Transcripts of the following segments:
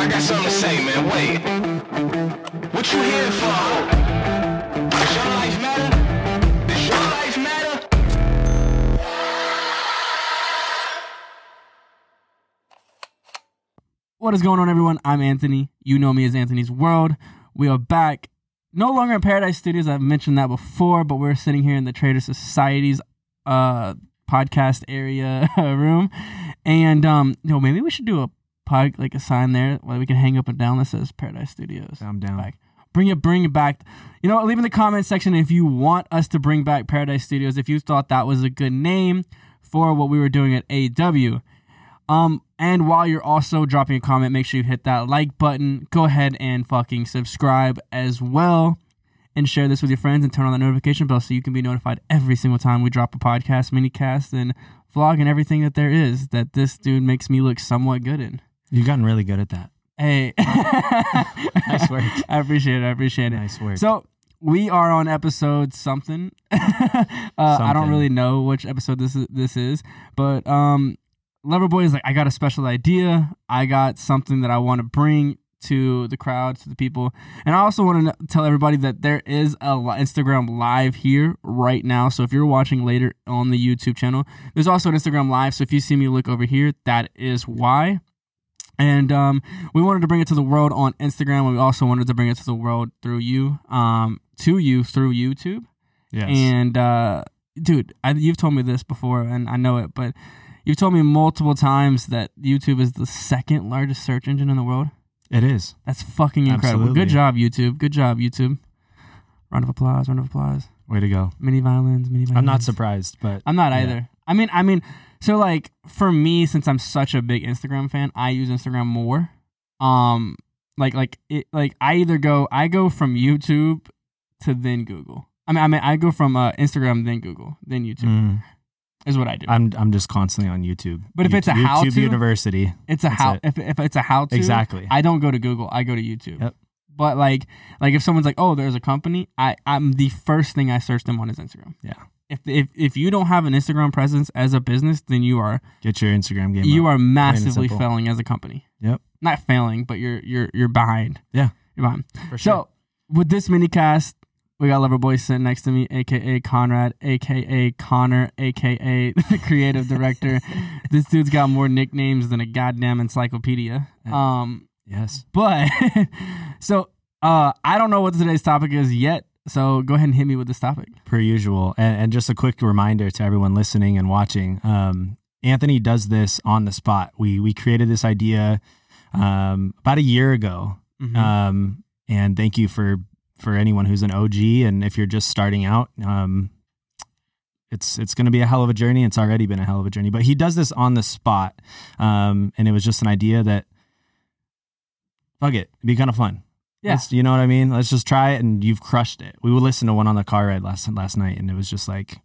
I got something to say, man. Wait. What you here for? Does your life matter? Does your life matter? What is going on, everyone? I'm Anthony. You know me as Anthony's World. We are back, no longer in Paradise Studios. I've mentioned that before, but we're sitting here in the Trader Society's uh, podcast area room, and um, you know, maybe we should do a like a sign there where we can hang up and down that says Paradise Studios. I'm down. Back. Bring it, bring it back. You know, leave in the comment section if you want us to bring back Paradise Studios. If you thought that was a good name for what we were doing at AW. Um, and while you're also dropping a comment, make sure you hit that like button. Go ahead and fucking subscribe as well. And share this with your friends and turn on the notification bell so you can be notified every single time we drop a podcast, mini cast, and vlog and everything that there is that this dude makes me look somewhat good in. You've gotten really good at that. Hey. Nice work. I appreciate it. I appreciate it. Nice work. So we are on episode something. uh, I don't really know which episode this is, this is, but um, Loverboy is like, I got a special idea. I got something that I want to bring to the crowd, to the people, and I also want to tell everybody that there is a Instagram live here right now. So if you're watching later on the YouTube channel, there's also an Instagram live. So if you see me look over here, that is why. And um, we wanted to bring it to the world on Instagram, and we also wanted to bring it to the world through you, um, to you through YouTube. yes. And uh, dude, I, you've told me this before, and I know it, but you've told me multiple times that YouTube is the second largest search engine in the world. it is. That's fucking incredible. Absolutely. Good job, YouTube. Good job, YouTube. Round of applause. Round of applause. Way to go. Mini violins. Mini violins. I'm not surprised, but I'm not Yeah. either. I mean, I mean, so like for me, since I'm such a big Instagram fan, I use Instagram more. Um, like like it like I either go I go from YouTube to then Google. I mean, I mean, I go from uh, Instagram then Google then YouTube mm, is what I do. I'm I'm just constantly on YouTube. But if it's a YouTube how-to- University, it's a how it. if if it's a how to exactly. I don't go to Google. I go to YouTube. Yep. But like like if someone's like, oh, there's a company, I I'm the first thing I search them on is Instagram. yeah. If if if you don't have an Instagram presence as a business, then you are Get your Instagram game. you up. are massively failing as a company. Yep. Not failing, but you're you're you're behind. Yeah. You're behind. For sure. So with this mini cast, we got Loverboy sitting next to me, aka Conrad, aka Connor, aka the creative director. this dude's got more nicknames than a goddamn encyclopedia. Um, yes. but so uh, I don't know what today's topic is yet. So go ahead and hit me with this topic. per usual. And, and just a quick reminder to everyone listening and watching. Um, Anthony does this on the spot. We we created this idea um, about a year ago, Mhm. um, and thank you for for anyone who's an OG and if you're just starting out. Um, it's it's going to be a hell of a journey. It's already been a hell of a journey, but he does this on the spot, um, and it was just an idea that fuck it, it'd be kind of fun. Yeah. Let's- you know what I mean? Let's just try it, and you've crushed it. We would listen to one on the car ride last last night, and it was just like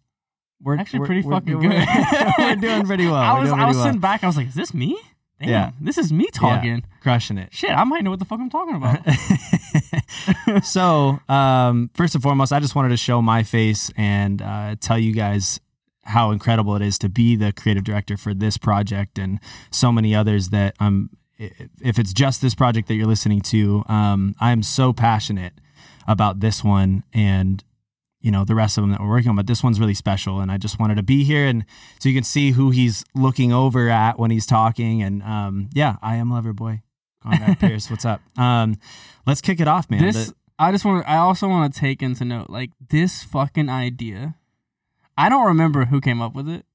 we're Actually, we're- pretty we're- fucking we're- good. we're doing pretty well. I was I was well. sitting back. I was like, "Is this me? Damn, Yeah. this is me talking." crushing it. Shit, I might know what the fuck I'm talking about. so, um, first and foremost, I just wanted to show my face and uh, tell you guys how incredible it is to be the creative director for this project and so many others that um, i- if it's just this project that you're listening to, um, I'm so passionate about this one and you know the rest of them that we're working on but this one's really special and i just wanted to be here and so you can see who he's looking over at when he's talking and um, yeah i am loverboy conrad pierce what's up um, let's kick it off man this The- I just want. I also want to take into note like this fucking idea. I don't remember who came up with it,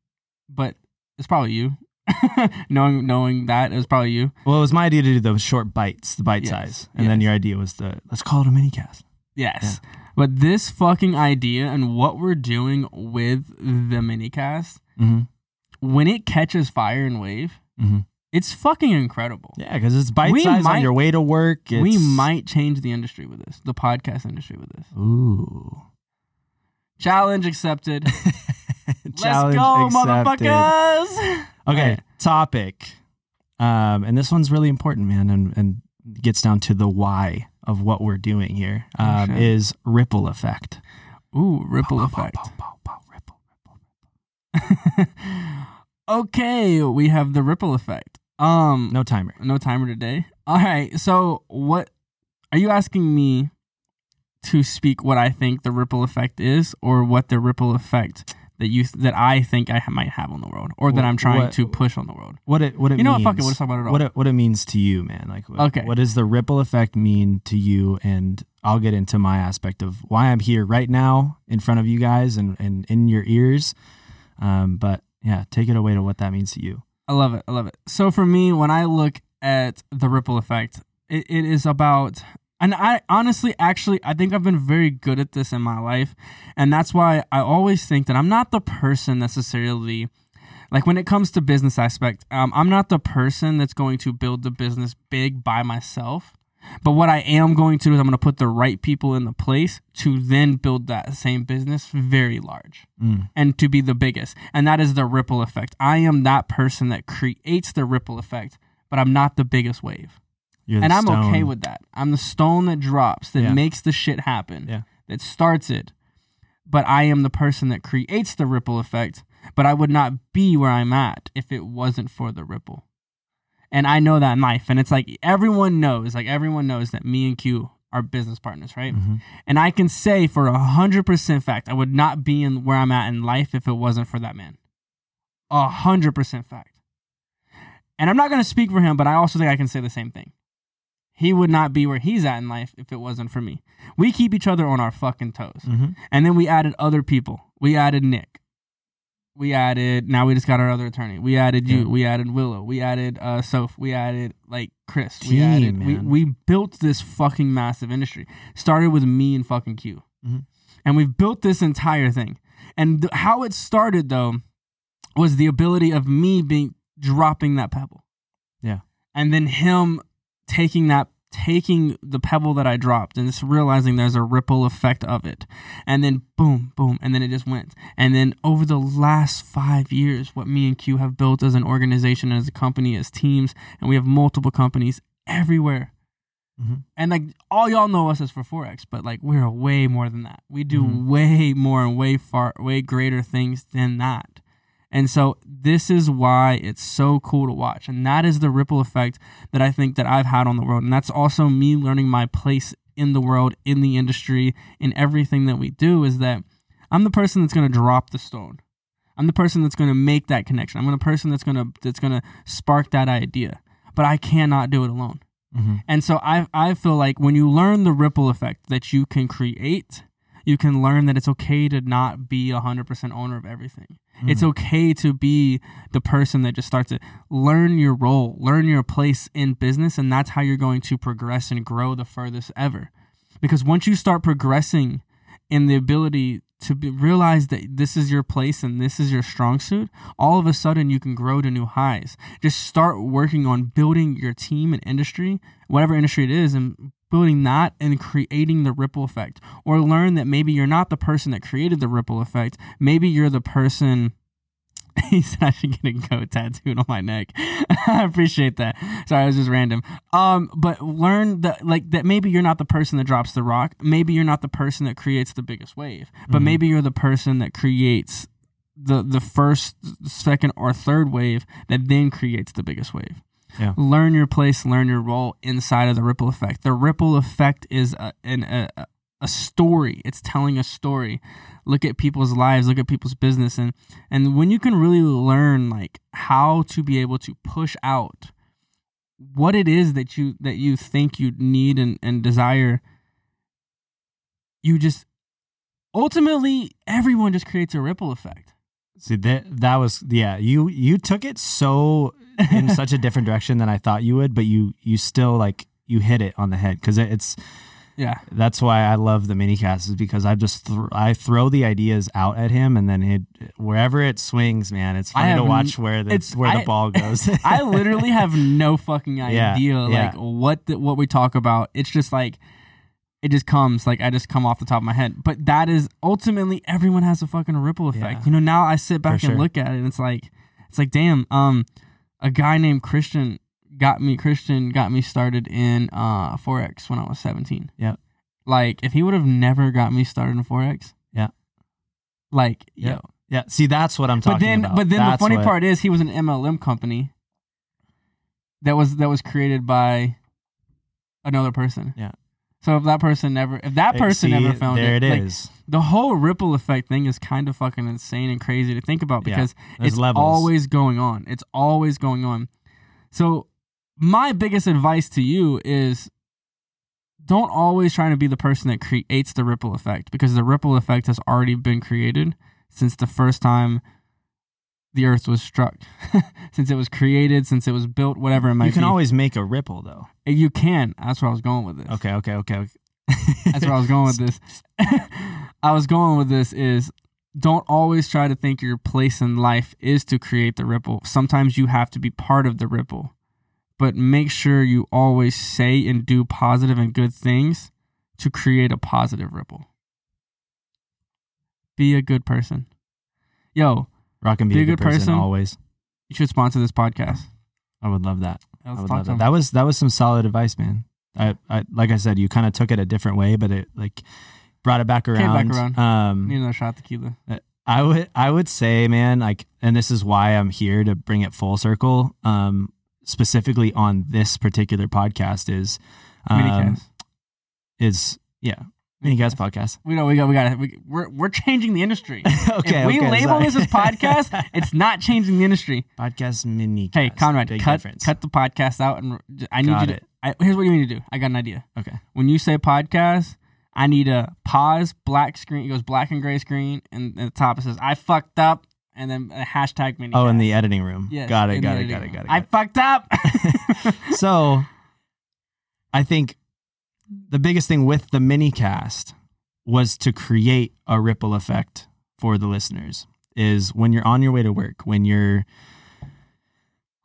but it's probably you. knowing knowing that it was probably you. Well, it was my idea to do the short bites, the bite Yes, size, and then your idea was the let's call it a mini cast. Yes. But this fucking idea and what we're doing with the minicast, Mm-hmm. when it catches fire and wave, Mhm. it's fucking incredible. Yeah, because it's bite We size might- on your way to work. It's, We might change the industry with this, the podcast industry with this. Ooh. Challenge accepted. Challenge Let's go, accepted. motherfuckers. Okay, topic. Um, and this one's really important, man, and, and gets down to the why of what we're doing here. Oh, Um, shit. is ripple effect. Ooh, ripple Pow, effect. pow, pow, pow, pow, ripple, ripple. okay, we have the ripple effect. Um, No timer. no timer today. All right. So, what are you asking me to speak? What I think the ripple effect is, or what the ripple effect that you that I think I ha- might have on the world, or that I'm trying what- to push on the world? What it what it You know what? means, Fuck it, we'll talk about it all. What it what it means to you, man. Like what, Okay. what does the ripple effect mean to you? And I'll get into my aspect of why I'm here right now in front of you guys and, and in your ears. Um, but yeah, take it away to what that means to you. I love it. I love it. So for me, when I look at the ripple effect, it, it is about, and I honestly, actually, I think I've been very good at this in my life. And that's why I always think that I'm not the person necessarily, like when it comes to business aspect, um, I'm not the person that's going to build the business big by myself. But what I am going to do is I'm going to put the right people in the place to then build that same business very large Mm. and to be the biggest. And that is the ripple effect. I am that person that creates the ripple effect, but I'm not the biggest wave. You're And I'm stone. okay with that. I'm the stone that drops, that Yeah. makes the shit happen, Yeah. that starts it. But I am the person that creates the ripple effect, but I would not be where I'm at if it wasn't for the ripple. And I know that in life. And it's like everyone knows, like everyone knows that me and Q are business partners, right? Mhm. And I can say for a hundred percent fact, I would not be in where I'm at in life if it wasn't for that man. A hundred percent fact. And I'm not gonna speak for him, but I also think I can say the same thing. He would not be where he's at in life if it wasn't for me. We keep each other on our fucking toes. Mhm. And then we added other people. We added Nick. We added now we just got our other attorney. We added you. Yeah. We added Willow. We added uh Soph. We added like Chris. we added man. we built this fucking massive industry. Started with me and fucking Q. Mhm. And we've built this entire thing. And th- how it started though was the ability of me being dropping that pebble. Yeah. And then him taking that taking the pebble that I dropped and just realizing there's a ripple effect of it. And then boom, boom, and then it just went. And then over the last five years, what me and Q have built as an organization, as a company, as teams, and we have multiple companies everywhere. Mhm. And like all y'all know us as for Forex, but like we're way more than that. We do Mhm. way more and way far, way greater things than that. And so this is why it's so cool to watch. And that is the ripple effect that I think that I've had on the world. And that's also me learning my place in the world, in the industry, in everything that we do is that I'm the person that's going to drop the stone. I'm the person that's going to make that connection. I'm the person that's going to that's going to spark that idea. But I cannot do it alone. Mhm. And so I I feel like when you learn the ripple effect that you can create, you can learn that it's okay to not be 100% owner of everything. It's hmm. okay to be the person that just starts to learn your role, learn your place in business, and that's how you're going to progress and grow the furthest ever. Because once you start progressing in the ability to be, realize that this is your place and this is your strong suit, all of a sudden you can grow to new highs. Just start working on building your team and industry, whatever industry it is, and building that and creating the ripple effect. Or learn that maybe you're not the person that created the ripple effect. Maybe you're the person. He said I should get a goat tattooed on my neck. I appreciate that. Sorry, it was just random. Um, but learn that like that maybe you're not the person that drops the rock. Maybe you're not the person that creates the biggest wave. But Mhm. maybe you're the person that creates the the first, second, or third wave that then creates the biggest wave. Yeah. Learn your place, learn your role inside of the ripple effect. The ripple effect is a, an, a, a story. It's telling a story. Look at people's lives, look at people's business and and when you can really learn like how to be able to push out what it is that you that you think you need and, and desire, you just ultimately everyone just creates a ripple effect. See that that was yeah you you took it so in such a different direction than I thought you would, but you you still like you hit it on the head because it, it's Yeah. that's why I love the mini casts is because I just th- I throw the ideas out at him and then it wherever it swings, man, it's funny to watch where the it's- where I- the ball goes. I literally have no fucking idea yeah. like what the, what we talk about. It's just like it just comes like I just come off the top of my head. But that is ultimately everyone has a fucking ripple effect. Yeah. You know, now I sit back For and sure. look at it and it's like it's like damn, um a guy named Christian got me Christian got me started in uh Forex when I was 17. Yeah. Like if he would have never got me started in Forex. Yeah. Like, Yeah. yo. yeah, see that's what I'm talking But then about. but then the funny what- part is he was an MLM company that was that was created by another person. Yeah. So if that person never, if that eh, person See, never found there it, it like, is. the whole ripple effect thing is kind of fucking insane and crazy to think about because there's it's levels. always going on. It's always going on. So my biggest advice to you is don't always try to be the person that creates the ripple effect because the ripple effect has already been created since the first time the earth was struck. since it was created, since it was built, whatever it might You can be. always make a ripple though. Eh, you can. That's where I was going with this. Okay, okay, okay. okay. That's where I was going with this. I was going with this is don't always try to think your place in life is to create the ripple. Sometimes you have to be part of the ripple. But make sure you always say and do positive and good things to create a positive ripple. Be a good person. Yo, Rock and be, a good, person, always. you should sponsor this podcast. I would love that. I would love that. That was that was some solid advice, man. I, I like I said, you kind of took it a different way, but it like brought it back Came around. back around. Um, Need another shot tequila. I would I would say, man, like, and this is why I'm here to bring it full circle. Um, specifically on this particular podcast is, um, Minicast. is yeah, minicast podcast. We know we got we got we, we're we're changing the industry. okay, if we okay, label sorry. this as podcast, it's not changing the industry. podcast mini. Hey, Conrad, big cut difference. cut the podcast out, and I need Got you to. it. I, here's what you need to do. I got an idea. Okay, When you say podcast, I need a pause, black screen. It goes black and gray screen, and at the top it says "I fucked up," and then a hashtag mini. oh, in the editing room. Yeah. got it, in got it, got it, got it, got I fucked up. so I think the biggest thing with the mini cast was to create a ripple effect for the listeners is when you're on your way to work, when you're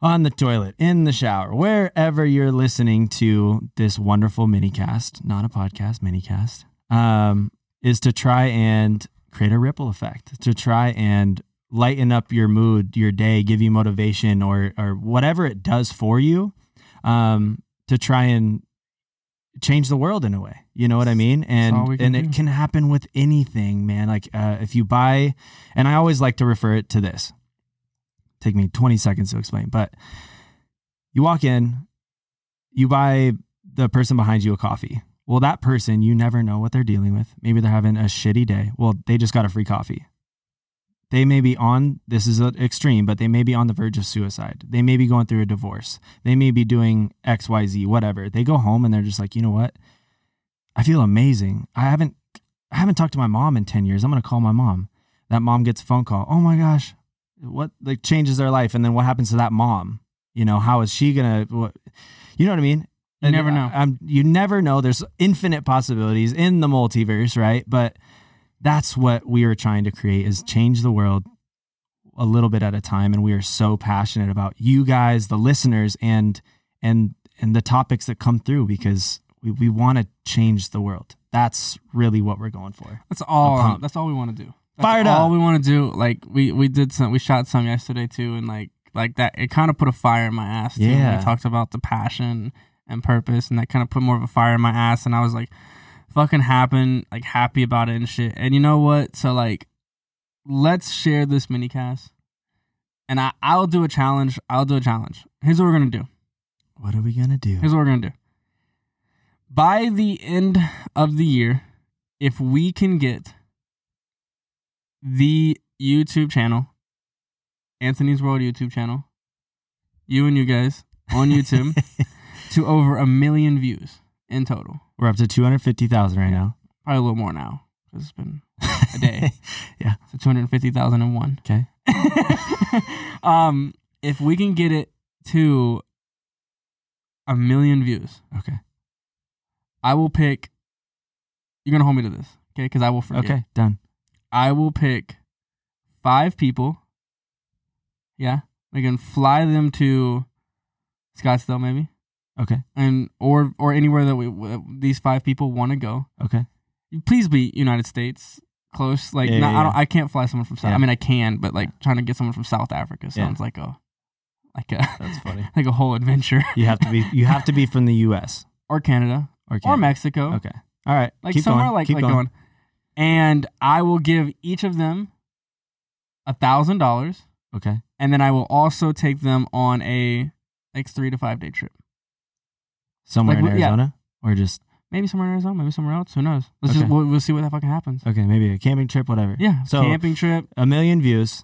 on the toilet, in the shower, wherever you're listening to this wonderful mini cast, not a podcast, mini cast, um, is to try and create a ripple effect, to try and lighten up your mood, your day, give you motivation or or whatever it does for you um, to try and change the world in a way. You know what I mean? And and do. it can happen with anything, man. Like uh, if you buy, and I always like to refer it to this. Take me 20 seconds to explain, but you walk in, you buy the person behind you a coffee. Well, that person, you never know what they're dealing with. Maybe they're having a shitty day. Well, they just got a free coffee. They may be on, this is extreme, but they may be on the verge of suicide. They may be going through a divorce. They may be doing XYZ, whatever. They go home and they're just like, you know what? I feel amazing. I haven't I haven't talked to my mom in 10 years. I'm going to call my mom. That mom gets a phone call. Oh my gosh. What like changes their life and then what happens to that mom? You know, how is she going to what You know what I mean? You never know. I, you never know. There's infinite possibilities in the multiverse, right? But that's what we are trying to create is change the world a little bit at a time and we are so passionate about you guys the listeners and and and the topics that come through because we, we want to change the world that's really what we're going for That's all. That's all we want to do. That's Fired all up. we want to do. Like we we did some. We shot some yesterday too, and like like that. It kind of put a fire in my ass. Too. Yeah. We talked about the passion and purpose, and that kind of put more of a fire in my ass. And I was like, fucking happen, like happy about it and shit. And you know what? So like, let's share this mini cast. And I I'll do a challenge. I'll do a challenge. Here's what we're gonna do. what are we gonna do Here's what we're gonna do. By the end of the year, if we can get the YouTube channel, Anthony's World YouTube channel, you and you guys on YouTube, to over a million views in total. We're up to 250000 right now Probably a little more now because it's been a day. Yeah. So 250,001. okay um, if we can get it to a million views, okay I will pick. You're gonna hold me to this, okay? Because I will forget. okay done I will pick five people. Yeah, we can fly them to Scottsdale, maybe, okay and or or anywhere that we w- these five people want to go. okay Please be United States close. Like, Yeah, not, yeah, I don't. I can't fly someone from South. Yeah. I mean, I can, but like trying to get someone from South Africa sounds like a like a that's funny like a whole adventure. you have to be you have to be from the us or Canada or, or Mexico. okay all right like Keep somewhere going. like Keep like going. And I will give each of them a thousand dollars, okay and then I will also take them on a like three to five day trip. Somewhere Like, in yeah. arizona or just Maybe somewhere in Arizona, maybe somewhere else. Who knows? Let's Okay. just we'll, we'll see what that fucking happens. okay, maybe a camping trip, whatever. Yeah, So camping trip. a million views.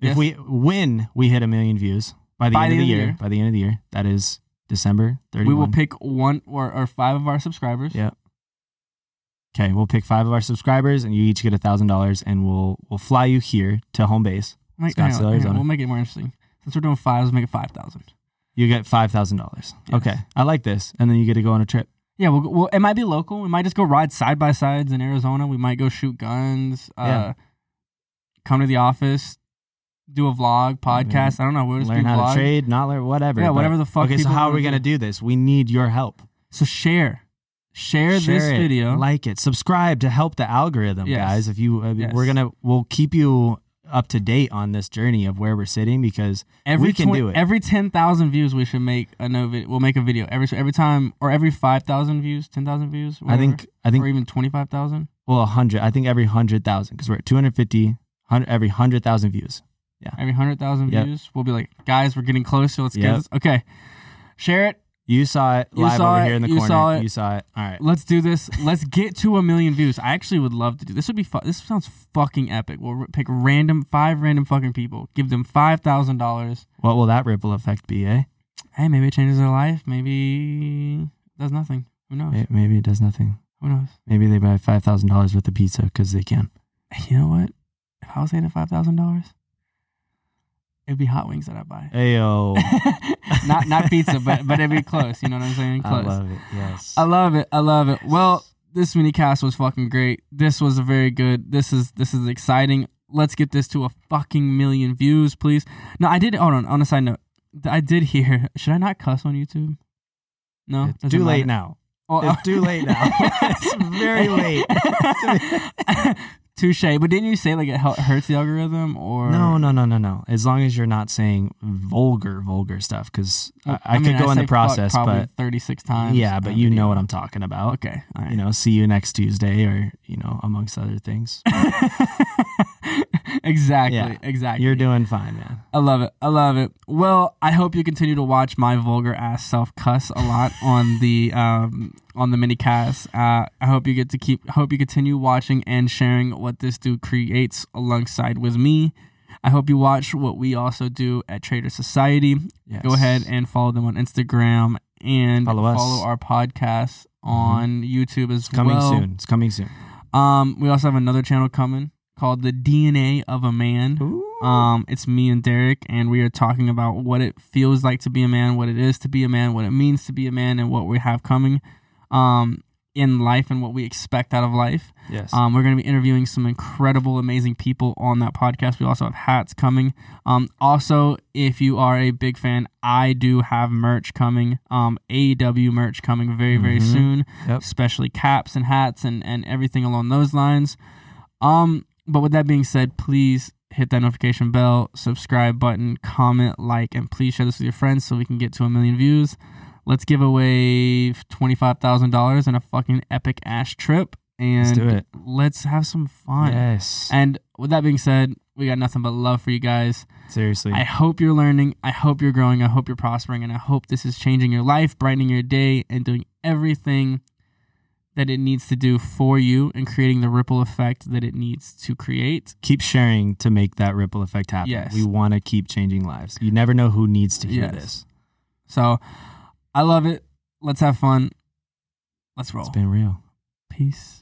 Yes. If we when we hit a million views by the By end the of the end of the year, year. by the end of the year, that is December thirty We will pick one or, or five of our subscribers. Yep. Okay, we'll pick five of our subscribers, and you each get a thousand dollars, and we'll we'll fly you here to home base. Like, Scottsdale, hang on, hang on, Arizona. We'll make it more interesting. Since we're doing five, let's make it five thousand. You get five thousand dollars. Okay, I like this, and then you get to go on a trip. Yeah, we'll, go- well, it might be local. We might just go ride side by sides in Arizona. We might go shoot guns. Uh, Yeah. Come to the office, do a vlog, podcast. I don't know. We'll just learn do how to trade, not learn whatever. Yeah, but- whatever the fuck Okay, so people how are we gonna do. do this? We need your help. So share, share, this it, video. like it, subscribe to help the algorithm, Yes. guys. If you, uh, Yes. we're gonna, we'll keep you up to date on this journey of where we're sitting because every we can do it. Every ten thousand views, we should make a no video. We'll make a video every every time, or every five thousand views, ten thousand views. I think, I think or even twenty five thousand. well, a hundred. I think every hundred thousand because we're at 250, 100, every hundred thousand views. Yeah, every hundred thousand Yep. views, we'll be like, guys, we're getting close. So Let's Yep. get this. Okay, share it. You saw it You live saw over it, here in the you corner. saw it. You saw it. All right. Let's do this. Let's get to a million views. I actually would love to do this. Would be fun. This sounds fucking epic. We'll r- pick random five random fucking people, give them five thousand dollars. What will that ripple effect be? Eh? Hey, maybe it changes their life. Maybe it does nothing. Who knows? May- Maybe it does nothing. Who knows? Maybe they buy five thousand dollars worth of pizza because they can. You know what? If I was saying five thousand dollars, it'd be hot wings that I buy. Ayo. not not pizza, but but it'd be close. You know what I'm saying? I Close. love it. Yes. I love it. I love it. Well, this mini cast was fucking great. This was a very good. This is this is exciting. Let's get this to a fucking million views, please. No, I did. Hold on. On a side note, I did hear. Should I not cuss on YouTube? No, it's too late now. Oh, It's too late now. it's very late. Touche. But didn't you say like it hurts the algorithm or No, no, no, no, no. As long as you're not saying vulgar, vulgar stuff, because I, I, mean, could go in say the process, but 36 times. yeah, but you video. know what I'm talking about. Okay. Right. You know, see you next Tuesday, or you know, amongst other things. exactly. Yeah. Exactly. You're doing fine, man. I love it. I love it. Well, I hope you continue to watch my vulgar ass self cuss a lot on the um on the mini cast. Uh, I hope you get to keep. Hope you continue watching and sharing what this dude creates alongside with me. I hope you watch what we also do at Trader Society. Yes. Go ahead and follow them on Instagram and Follow us. follow our podcast on YouTube as well. It's coming well. soon. It's coming soon. Um, we also have another channel coming called the DNA of a Man. Um, it's me and Derek, and we are talking about what it feels like to be a man, what it is to be a man, what it means to be a man, and what we have coming, um, in life and what we expect out of life. Yes. Um, we're going to be interviewing some incredible, amazing people on that podcast. We also have hats coming. Um, also, if you are a big fan, I do have merch coming. Um, AW merch coming very, very Mhm. soon, Yep. especially caps and hats and and everything along those lines. Um, but with that being said, please hit that notification bell, subscribe button, comment, like, and please share this with your friends so we can get to a million views. Let's give away twenty five thousand dollars and a fucking epic ash trip, and Let's do it. let's have some fun. yes. And with that being said, we got nothing but love for you guys. Seriously. I hope you're learning. I hope you're growing. I hope you're prospering. And I hope this is changing your life, brightening your day, and doing everything that it needs to do for you and creating the ripple effect that it needs to create. keep sharing to make that ripple effect happen. Yes. We want to keep changing lives. You never know who needs to hear Yes. this. So I love it. Let's have fun. Let's roll. It's been real. Peace.